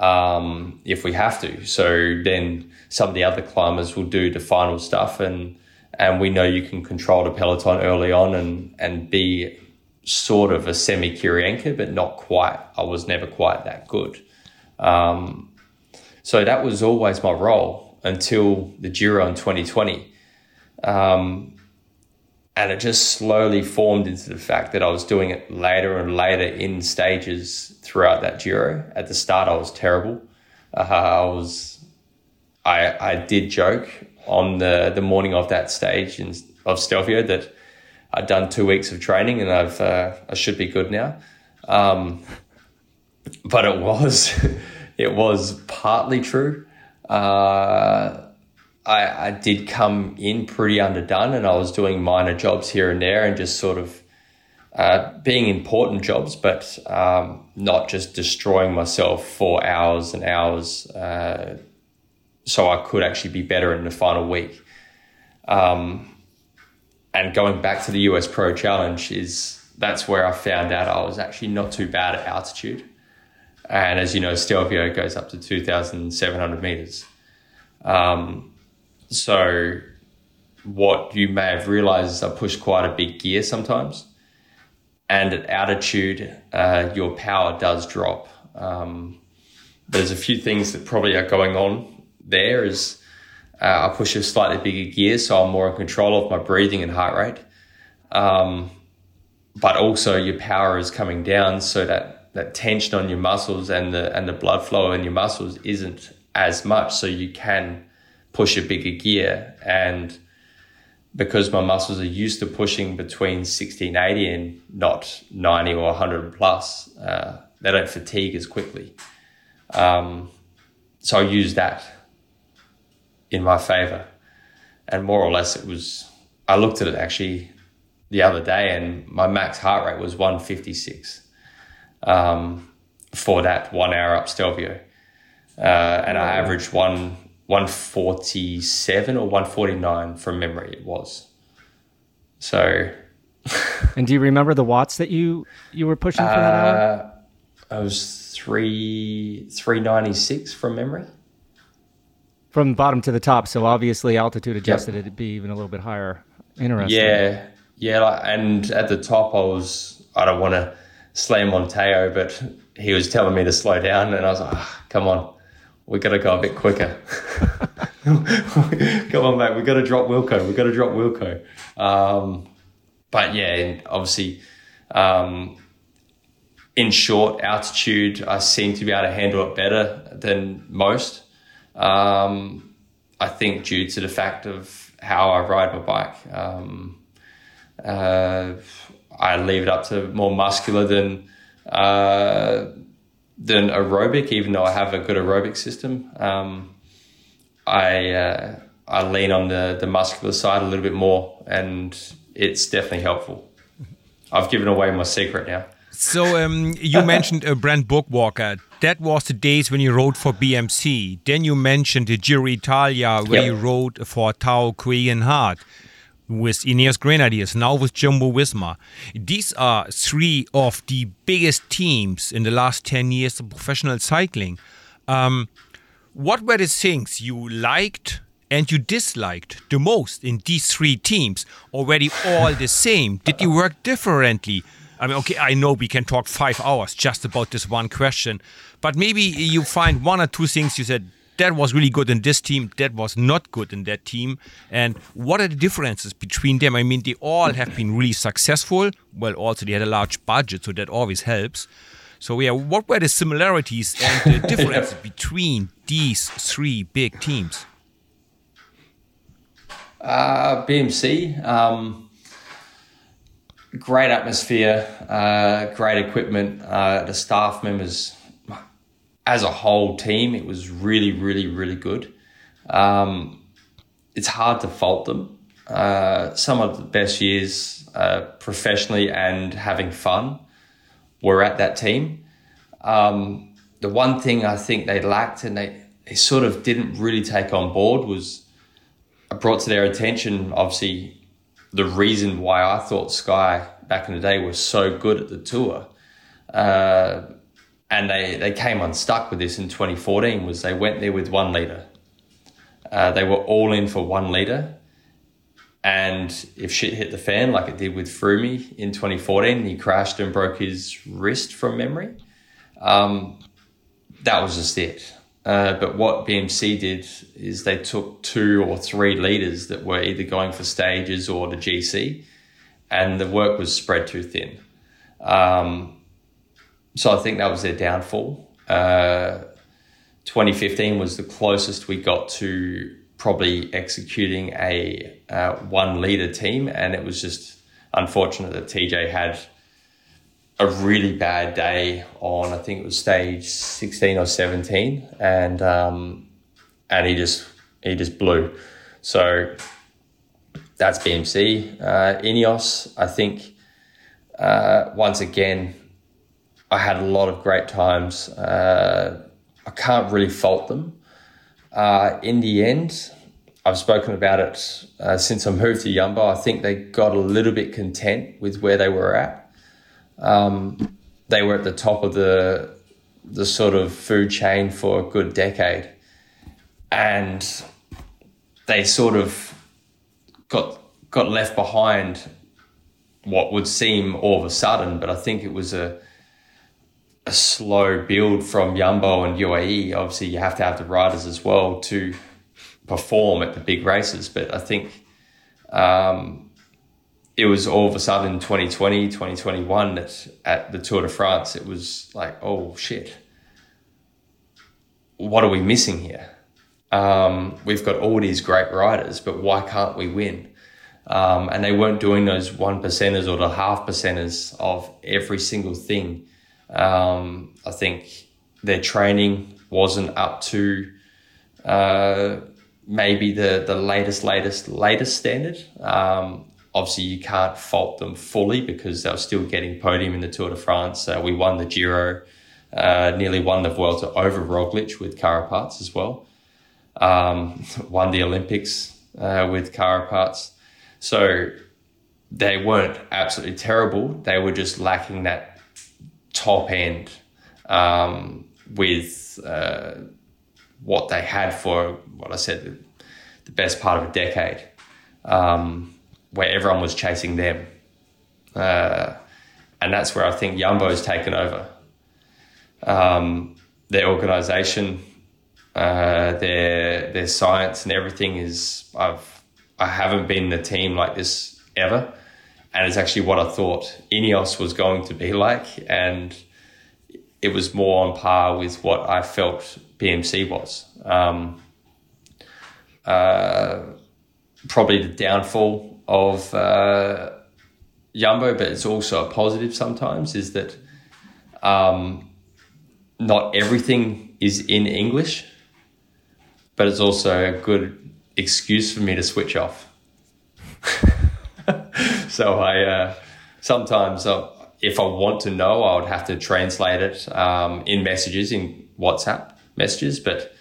um, if we have to. So then some of the other climbers will do the final stuff, and and we know you can control the peloton early on and and be sort of a semi Kirienka, but not quite. I was never quite that good. Um, so that was always my role until the Giro in 2020. Um, and it just slowly formed into the fact that I was doing it later and later in stages throughout that Giro. At the start, I was terrible. Uh, I was, I, I did joke on the, the morning of that stage in, of Stelvio that I'd done two weeks of training and I've, uh, I should be good now. Um, but it was, it was partly true. Uh, I, I did come in pretty underdone and I was doing minor jobs here and there and just sort of uh, being important jobs, but um, not just destroying myself for hours and hours uh, so I could actually be better in the final week. Um, and going back to the US Pro Challenge is that's where I found out I was actually not too bad at altitude. And as you know, Stelvio goes up to 2,700 meters. Um, so what you may have realized is I push quite a big gear sometimes. And at altitude, uh, your power does drop. Um, there's a few things that probably are going on there is uh, I push a slightly bigger gear, so I'm more in control of my breathing and heart rate. Um, but also your power is coming down so that that tension on your muscles and the and the blood flow in your muscles isn't as much so you can push a bigger gear. And because my muscles are used to pushing between 60 and 80 and not 90 or 100 plus, uh, they don't fatigue as quickly. Um, so I use that in my favor. And more or less, it was, I looked at it actually the other day and my max heart rate was 156 um, for that one hour up Stelvio. Uh, and I averaged one 147 or 149 from memory it was. So And do you remember the watts that you you were pushing for that hour? Uh, I was 3 396 from memory. From the bottom to the top, so obviously altitude adjusted yep. it'd be even a little bit higher. Interesting. Yeah. Yeah, like, and at the top I was I don't want to slam on Tao, but he was telling me to slow down and I was like, oh, come on we got to go a bit quicker. Come on, mate. We got to drop Wilco. We got to drop Wilco. Um, but yeah, obviously, um, in short altitude, I seem to be able to handle it better than most. Um, I think due to the fact of how I ride my bike. Um, uh, I leave it up to more muscular than uh, than aerobic, even though I have a good aerobic system. Um, I uh, I lean on the the muscular side a little bit more, and it's definitely helpful. I've given away my secret now. So um, you mentioned a uh, Brent Bookwalter. That was the days when you rode for BMC. Then you mentioned the Giro Italia, where yep. you rode for Tao Geoghegan Hart with Ineos Grenadiers, now with Jumbo Visma. These are three of the biggest teams in the last 10 years of professional cycling. Um, what were the things you liked and you disliked the most in these three teams? Already all the same? Did you work differently? I mean, okay, I know we can talk five hours just about this one question, but maybe you find one or two things you said, that was really good in this team, that was not good in that team, and what are the differences between them? I mean, they all have been really successful. Well, also they had a large budget, so that always helps. So yeah, what were the similarities and the differences yeah. between these three big teams? Uh, BMC, um, great atmosphere, uh, great equipment. Uh, the staff members, as a whole team, it was really, really, really good. Um, it's hard to fault them. Uh, some of the best years uh, professionally and having fun were at that team. Um, the one thing I think they lacked and they, they sort of didn't really take on board was I brought to their attention, obviously, the reason why I thought Sky back in the day was so good at the tour. Uh, and they, they came unstuck with this in 2014 was they went there with one leader. Uh, they were all in for one leader. And if shit hit the fan like it did with Froome in 2014, he crashed and broke his wrist from memory. Um, that was just it. Uh, but what BMC did is they took two or three leaders that were either going for stages or the GC, and the work was spread too thin. Um, so I think that was their downfall. Uh, 2015 was the closest we got to probably executing a uh, one leader team, and it was just unfortunate that TJ had a really bad day on I think it was stage 16 or 17 and um, and he just he just blew. So that's BMC uh, Ineos I think uh, once again I had a lot of great times. Uh, I can't really fault them. Uh, in the end I've spoken about it uh, since I moved to Jumbo I think they got a little bit content with where they were at um, they were at the top of the the sort of food chain for a good decade, and they sort of got got left behind. What would seem all of a sudden, but I think it was a a slow build from Jumbo and UAE. Obviously, you have to have the riders as well to perform at the big races. But I think um, it was all of a sudden 2020, 2021 that at the Tour de France, it was like, oh shit, what are we missing here? Um, we've got all these great riders, but why can't we win? Um, and they weren't doing those one percenters or the half percenters of every single thing. Um, I think their training wasn't up to uh, maybe the the latest, latest, latest standard. Um, obviously you can't fault them fully because they were still getting podium in the Tour de France. Uh, we won the Giro, uh, nearly won the Vuelta over Roglic with Carapaz as well. Um, won the Olympics uh, with Carapaz. So they weren't absolutely terrible. They were just lacking that top end um, with uh, what they had for what I said, the, best part of a decade. Um, where everyone was chasing them. Uh, and that's where I think Yumbo has taken over. Um, their organization, uh, their their science and everything is I've I haven't been a team like this ever, and it's actually what I thought Ineos was going to be like, and it was more on par with what I felt BMC was. Um, uh, probably the downfall of uh, Jumbo, but it's also a positive sometimes, is that um, not everything is in English, but it's also a good excuse for me to switch off. so I uh, sometimes, uh, if I want to know, I would have to translate it um, in messages in WhatsApp messages, but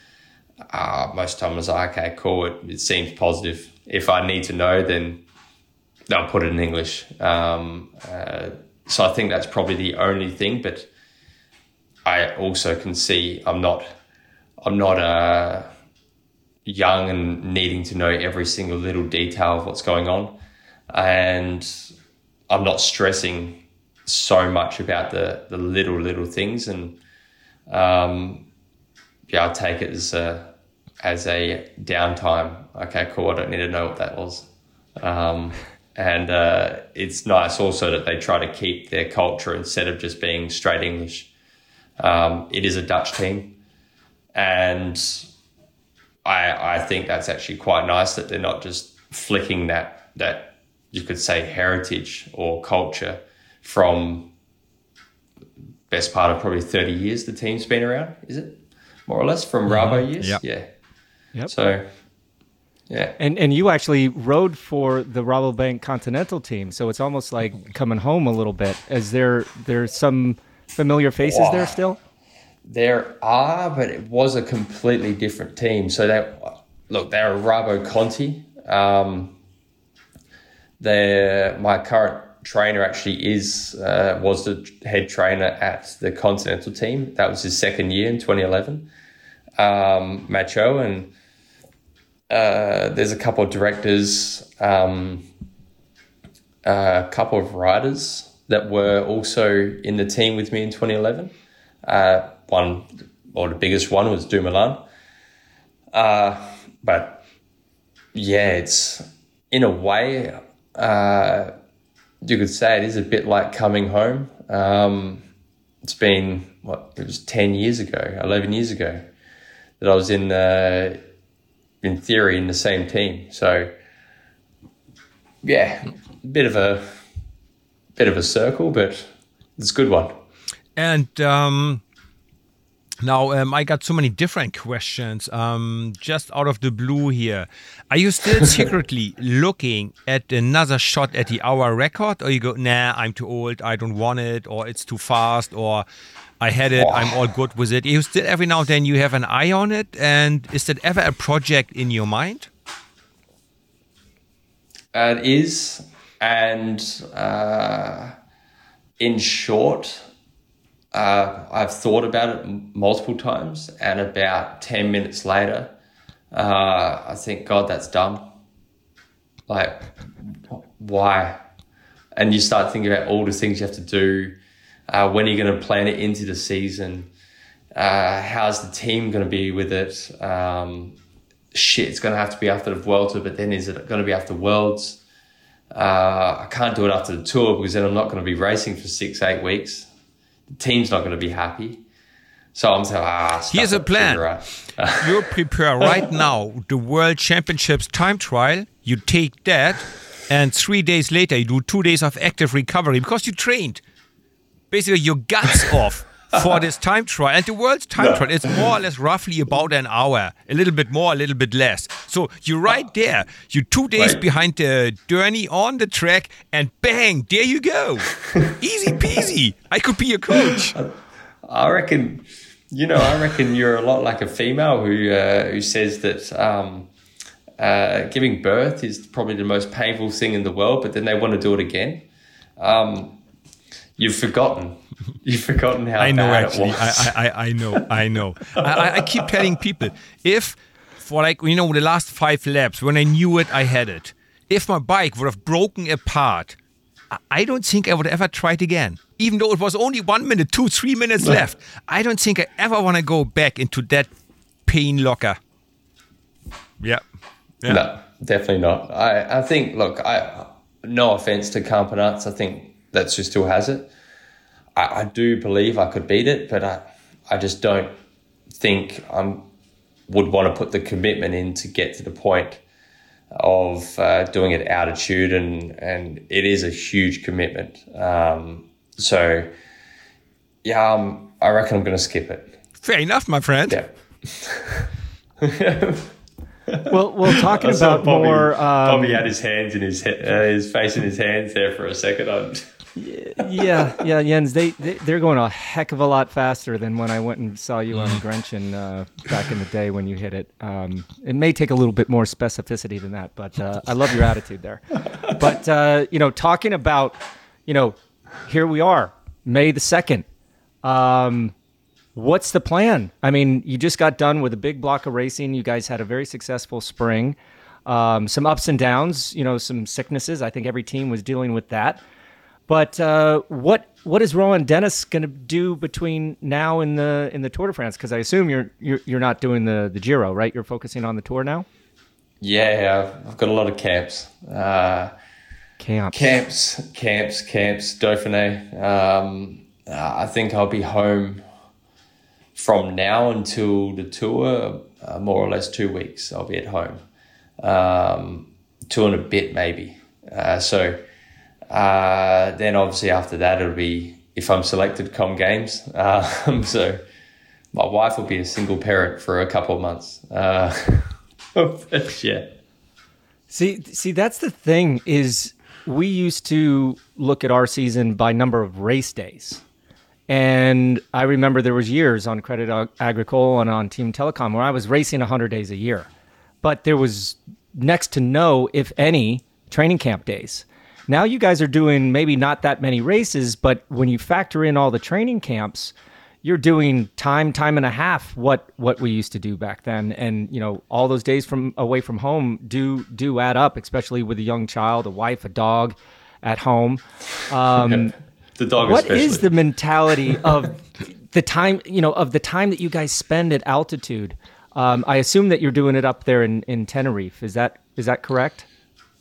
uh, most times okay, cool, it, it seems positive. If I need to know, then I'll put it in English. Um, uh, so I think that's probably the only thing. But I also can see I'm not I'm not uh, young and needing to know every single little detail of what's going on, and I'm not stressing so much about the the little little things. And um, yeah, I take it as a as a downtime. Okay, cool. I don't need to know what that was. Um, and uh, it's nice also that they try to keep their culture instead of just being straight English. Um, it is a Dutch team, and I I think that's actually quite nice that they're not just flicking that that you could say heritage or culture from best part of probably 30 years the team's been around is it more or less from Rabo years Yep. yeah Yep. so yeah And and you actually rode for the Rabobank Continental team, so it's almost like coming home a little bit. Is there there's some familiar faces there still? There are, but it was a completely different team. So they look, they're a Rabo Conti. Um, they're, my current trainer actually is uh, was the head trainer at the Continental team. That was his second year in 2011. Um, Macho and uh, there's a couple of directors, um, a couple of riders that were also in the team with me in 2011. Uh, one, or the biggest one was Dumoulin. Uh, but yeah, it's in a way, uh, you could say it is a bit like coming home. Um, it's been what it was ten years ago, eleven years ago, that I was in, uh, in theory, in the same team. So yeah, bit of a bit of a circle, but it's a good one. And um, now um, I got so many different questions. Um, just out of the blue here, are you still secretly looking at another shot at the hour record, or you go, nah, I'm too old, I don't want it, or it's too fast, or I had it, I'm all good with it. You still every now and then you have an eye on it, and is that ever a project in your mind? Uh, it is, and uh, in short, uh, I've thought about it m- multiple times, and about ten minutes later, uh, I think, God, that's dumb. Like, why? And you start thinking about all the things you have to do. Uh, when are you going to plan it into the season? Uh, how's the team going to be with it? Um, shit, it's going to have to be after the Vuelta, but then is it going to be after Worlds? Uh, I can't do it after the tour because then I'm not going to be racing for six, eight weeks. The team's not going to be happy. So I'm saying, ah, Here's a plan. you prepare right now the World Championships time trial. You take that, and three days later, you do two days of active recovery because you trained basically your guts off for this time trial. And the world's time trial is more or less roughly about an hour, a little bit more, a little bit less. So you're right there. You're two days Right. behind the journey on the track, and bang, there you go. Easy peasy. I could be your coach. I reckon, you know, I reckon you're a lot like a female who uh, who says that um, uh, giving birth is probably the most painful thing in the world, but then they want to do it again. Um, you've forgotten. You've forgotten how I know bad actually. it was. I, I, I know. I know. I, I- keep telling people if for like you know the last five laps when I knew it, I had it. If my bike would have broken apart, I- don't think I would ever try it again. Even though it was only one minute, two, three minutes left, I don't think I ever want to go back into that pain locker. Yeah. Yeah. No, definitely not. I, I think, look, I no offense to Campenaerts, I think that's who still has it. I, I do believe I could beat it, but I, I just don't think I would want to put the commitment in to get to the point of uh, doing it at altitude, and and it is a huge commitment. Um, so, yeah, um, I reckon I'm going to skip it. Fair enough, my friend. Yeah. Well, well, talking I saw about more. Um, Bobby had his hands in his he- uh, his face in his hands there for a second. Yeah, yeah, Jens, they, they they're going a heck of a lot faster than when I went and saw you on Grenchen uh, back in the day when you hit it. Um, it may take a little bit more specificity than that, but uh, I love your attitude there. But uh, you know, talking about, you know, here we are, May the second. Um, what's the plan? I mean, you just got done with a big block of racing. You guys had a very successful spring. Um, some ups and downs, you know, some sicknesses. I think every team was dealing with that. But uh, what what is Rohan Dennis going to do between now and the in the Tour de France? Because I assume you're, you're you're not doing the the Giro, right? You're focusing on the Tour now. Yeah, I've got a lot of camps. Uh, camps, camps, camps, camps. Dauphiné. Um, I think I'll be home from now until the tour, uh, more or less two weeks. I'll be at home, um, two and a bit maybe. Uh, so uh, then obviously after that it'll be if I'm selected, come games. Um, so my wife will be a single parent for a couple of months. Uh, yeah. See, see, that's the thing is we used to look at our season by number of race days. And I remember there was years on Credit Agricole and on Team Telekom where I was racing 100 days a year. But there was next to no, if any, training camp days. Now you guys are doing maybe not that many races, but when you factor in all the training camps, you're doing time time and a half what what we used to do back then. And you know all those days from away from home do do add up especially with a young child a wife a dog at home. Um, the dog What especially. is the mentality of the time you know of the time that you guys spend at altitude? Um, i assume that you're doing it up there in, in tenerife. Is that is that correct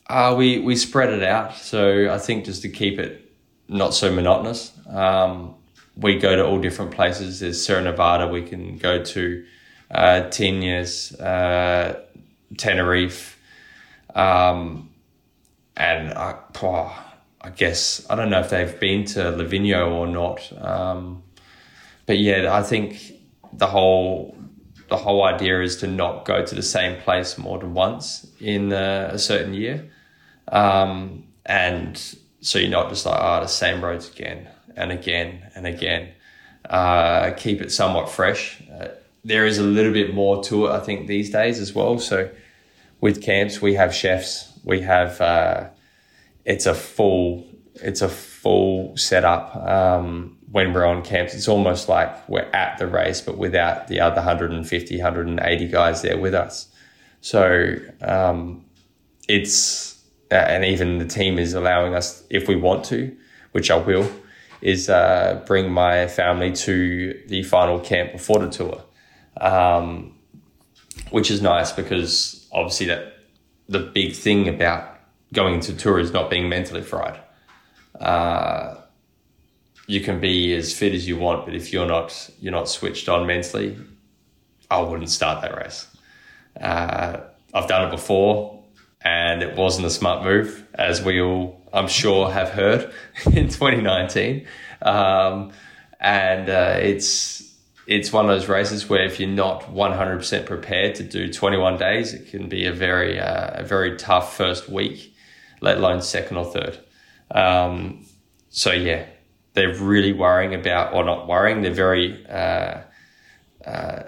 uh, we we spread it out so i think just to keep it not so monotonous um, we go to all different places. There's Sierra Nevada we can go to, uh, Tenias, uh, Tenerife, um, and I, oh, I guess I don't know if they've been to Livigno or not, um, but yeah, I think the whole the whole idea is to not go to the same place more than once in uh, a certain year, um, and so you're not just like oh the same roads again and again and again. Uh, keep it somewhat fresh. Uh, there is a little bit more to it, I think, these days as well. So with camps, we have chefs. We have uh, it's a full it's a full setup. Um, when we're on camps, it's almost like we're at the race, but without the other 150, 180 guys there with us. So um, it's uh, and even the team is allowing us if we want to, which I will is uh, bring my family to the final camp before the tour, um, which is nice because obviously that the big thing about going into tour is not being mentally fried. Uh, you can be as fit as you want, but if you're not you're not switched on mentally, I wouldn't start that race. Uh, I've done it before, and it wasn't a smart move, as we all I'm sure have heard in 2019. Um, and uh, it's it's one of those races where if you're not 100% prepared to do 21 days, it can be a very uh, a very tough first week, let alone second or third. Um, so yeah, they're really worrying about, or not worrying, they're very uh, uh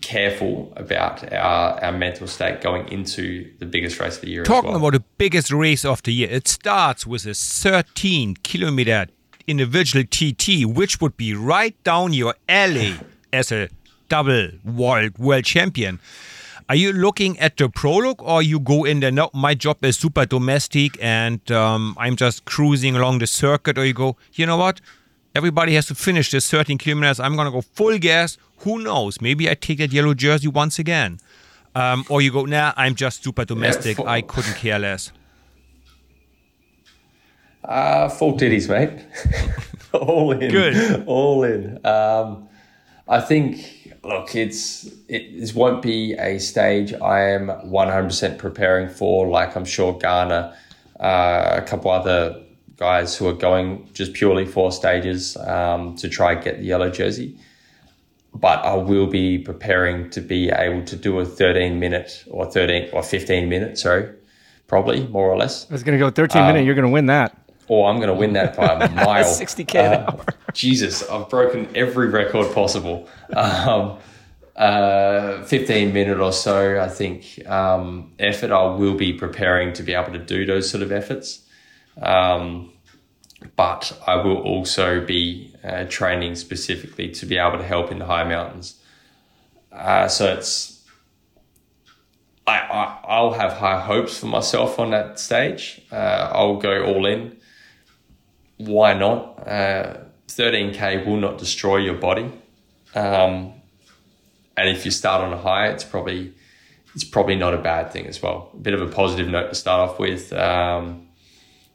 careful about our, our mental state going into the biggest race of the year. Talking well. about the biggest race of the year, it starts with a 13 kilometer individual TT, which would be right down your alley as a double world world champion. Are you looking at the prologue or you go in there? No, my job is super domestique and um, I'm just cruising along the circuit, or you go, you know what? Everybody has to finish this 13 kilometers. I'm going to go full gas who knows? Maybe I take that yellow jersey once again. Um, or you go, nah, I'm just super domestique. Yeah, I couldn't care less. Uh, full titties, mate. All in. Good. All in. Um, I think, look, it's it this won't be a stage I am 100% preparing for. Like I'm sure Ganna, uh, a couple other guys who are going just purely for stages um, to try get the yellow jersey but I will be preparing to be able to do a 13 minute or 13 or 15 minute, sorry, probably more or less. I was going to go 13 um, minute. You're going to win that. Or I'm going to win that by a mile. 60k an uh, hour. Jesus, I've broken every record possible. Um, uh, 15 minute or so, I think, um, effort. I will be preparing to be able to do those sort of efforts. Um, but I will also be uh, training specifically to be able to help in the high mountains. Uh, so it's I, I I'll have high hopes for myself on that stage. Uh, I'll go all in. why not? Uh, 13k will not destroy your body, um, and if you start on a high, it's probably it's probably not a bad thing as well. A bit of a positive note to start off with. Um,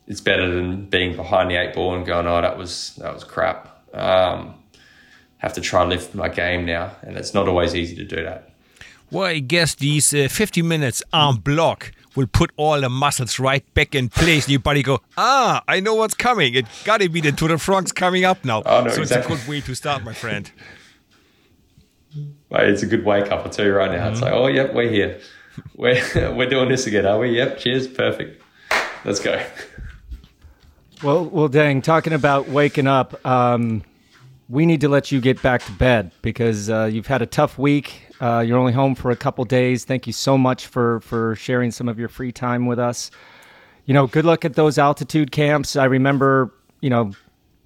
it's better than being behind the eight ball and going, "Oh, that was that was crap." Um, have to try and lift my game now, and it's not always easy to do that. Well, I guess these uh, 50 minutes arm block will put all the muscles right back in place. Your body go, ah, I know what's coming. It got to be the Tour de France coming up now. Oh, no, so exactly. it's a good way to start, my friend. Well, it's a good wake up. I'll tell you right now. It's like, oh, yep, we're here. We're we're doing this again, are we? Yep. Cheers. Perfect. Let's go. Well, well, dang. Talking about waking up, um, we need to let you get back to bed because uh, you've had a tough week. Uh, you're only home for a couple days. Thank you so much for for sharing some of your free time with us. You know, good luck at those altitude camps. I remember, you know,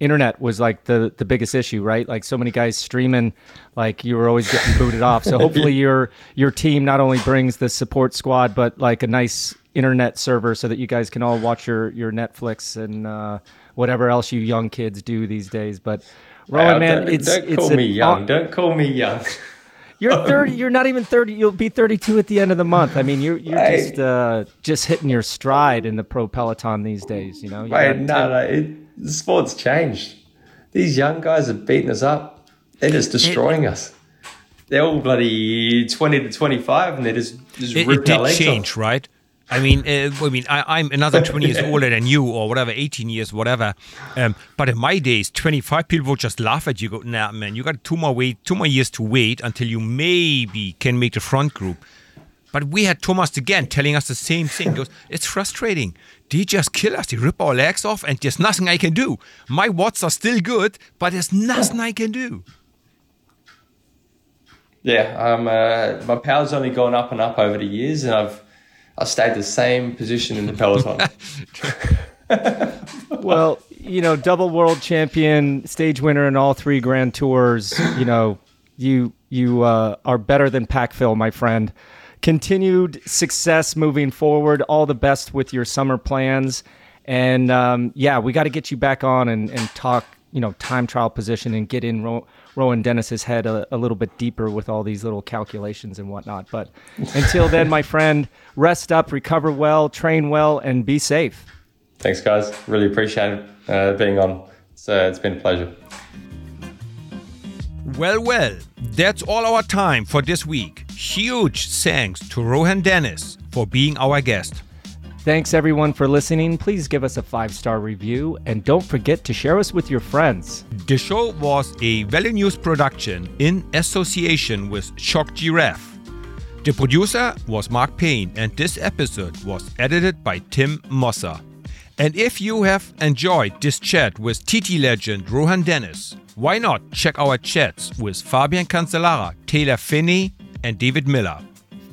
internet was like the the biggest issue, right? Like so many guys streaming, like you were always getting booted off. So hopefully your your team not only brings the support squad, but like a nice internet server so that you guys can all watch your your Netflix and uh, whatever else you young kids do these days. But Rohan, man, don't, it's don't it's call me young. Don't call me young. You're thirty. You're not even thirty. You'll be thirty-two at the end of the month. I mean, you're you're Hey. just uh, just hitting your stride in the pro peloton these days. You know. You got- no, no. It, the sport's changed. These young guys are beating us up. They're just destroying us. They're all bloody twenty to twenty-five, and they're just just It, it ripping our did legs change, off. right? I mean, uh, I mean, I, I'm another 20 years older than you, or whatever, 18 years, whatever. Um, but in my days, 25 people would just laugh at you. Go, nah, man, you got two more wait, two more years to wait until you maybe can make the front group. But we had Thomas again telling us the same thing. He goes, it's frustrating. They just kill us. They rip our legs off, and there's nothing I can do. My watts are still good, but there's nothing I can do. Yeah, um, uh, my power's only gone up and up over the years, and I've I've stayed the same position in the peloton. Well, you know, double world champion, stage winner in all three Grand Tours. You know, you you uh, are better than Packville, my friend. Continued success moving forward. All the best with your summer plans. And um, yeah, we got to get you back on and, and talk. You know, time trial position and get in Ro- Rohan Dennis's head a, a little bit deeper with all these little calculations and whatnot. But until then, my friend, rest up, recover well, train well, and be safe. Thanks, guys. Really appreciate uh, being on. Uh, it's been a pleasure. Well, well, that's all our time for this week. Huge thanks to Rohan Dennis for being our guest. Thanks everyone for listening. Please give us a five star review and don't forget to share us with your friends. The show was a Velonews production in association with Shocked Giraffe. The producer was Mark Payne, and this episode was edited by Tim Mossa. And if you have enjoyed this chat with TT legend Rohan Dennis, why not check our chats with Fabian Cancellara, Taylor Phinney, and David Millar?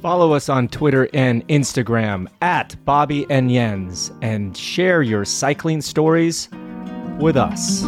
Follow us on Twitter and Instagram at Bobby and Jens and share your cycling stories with us.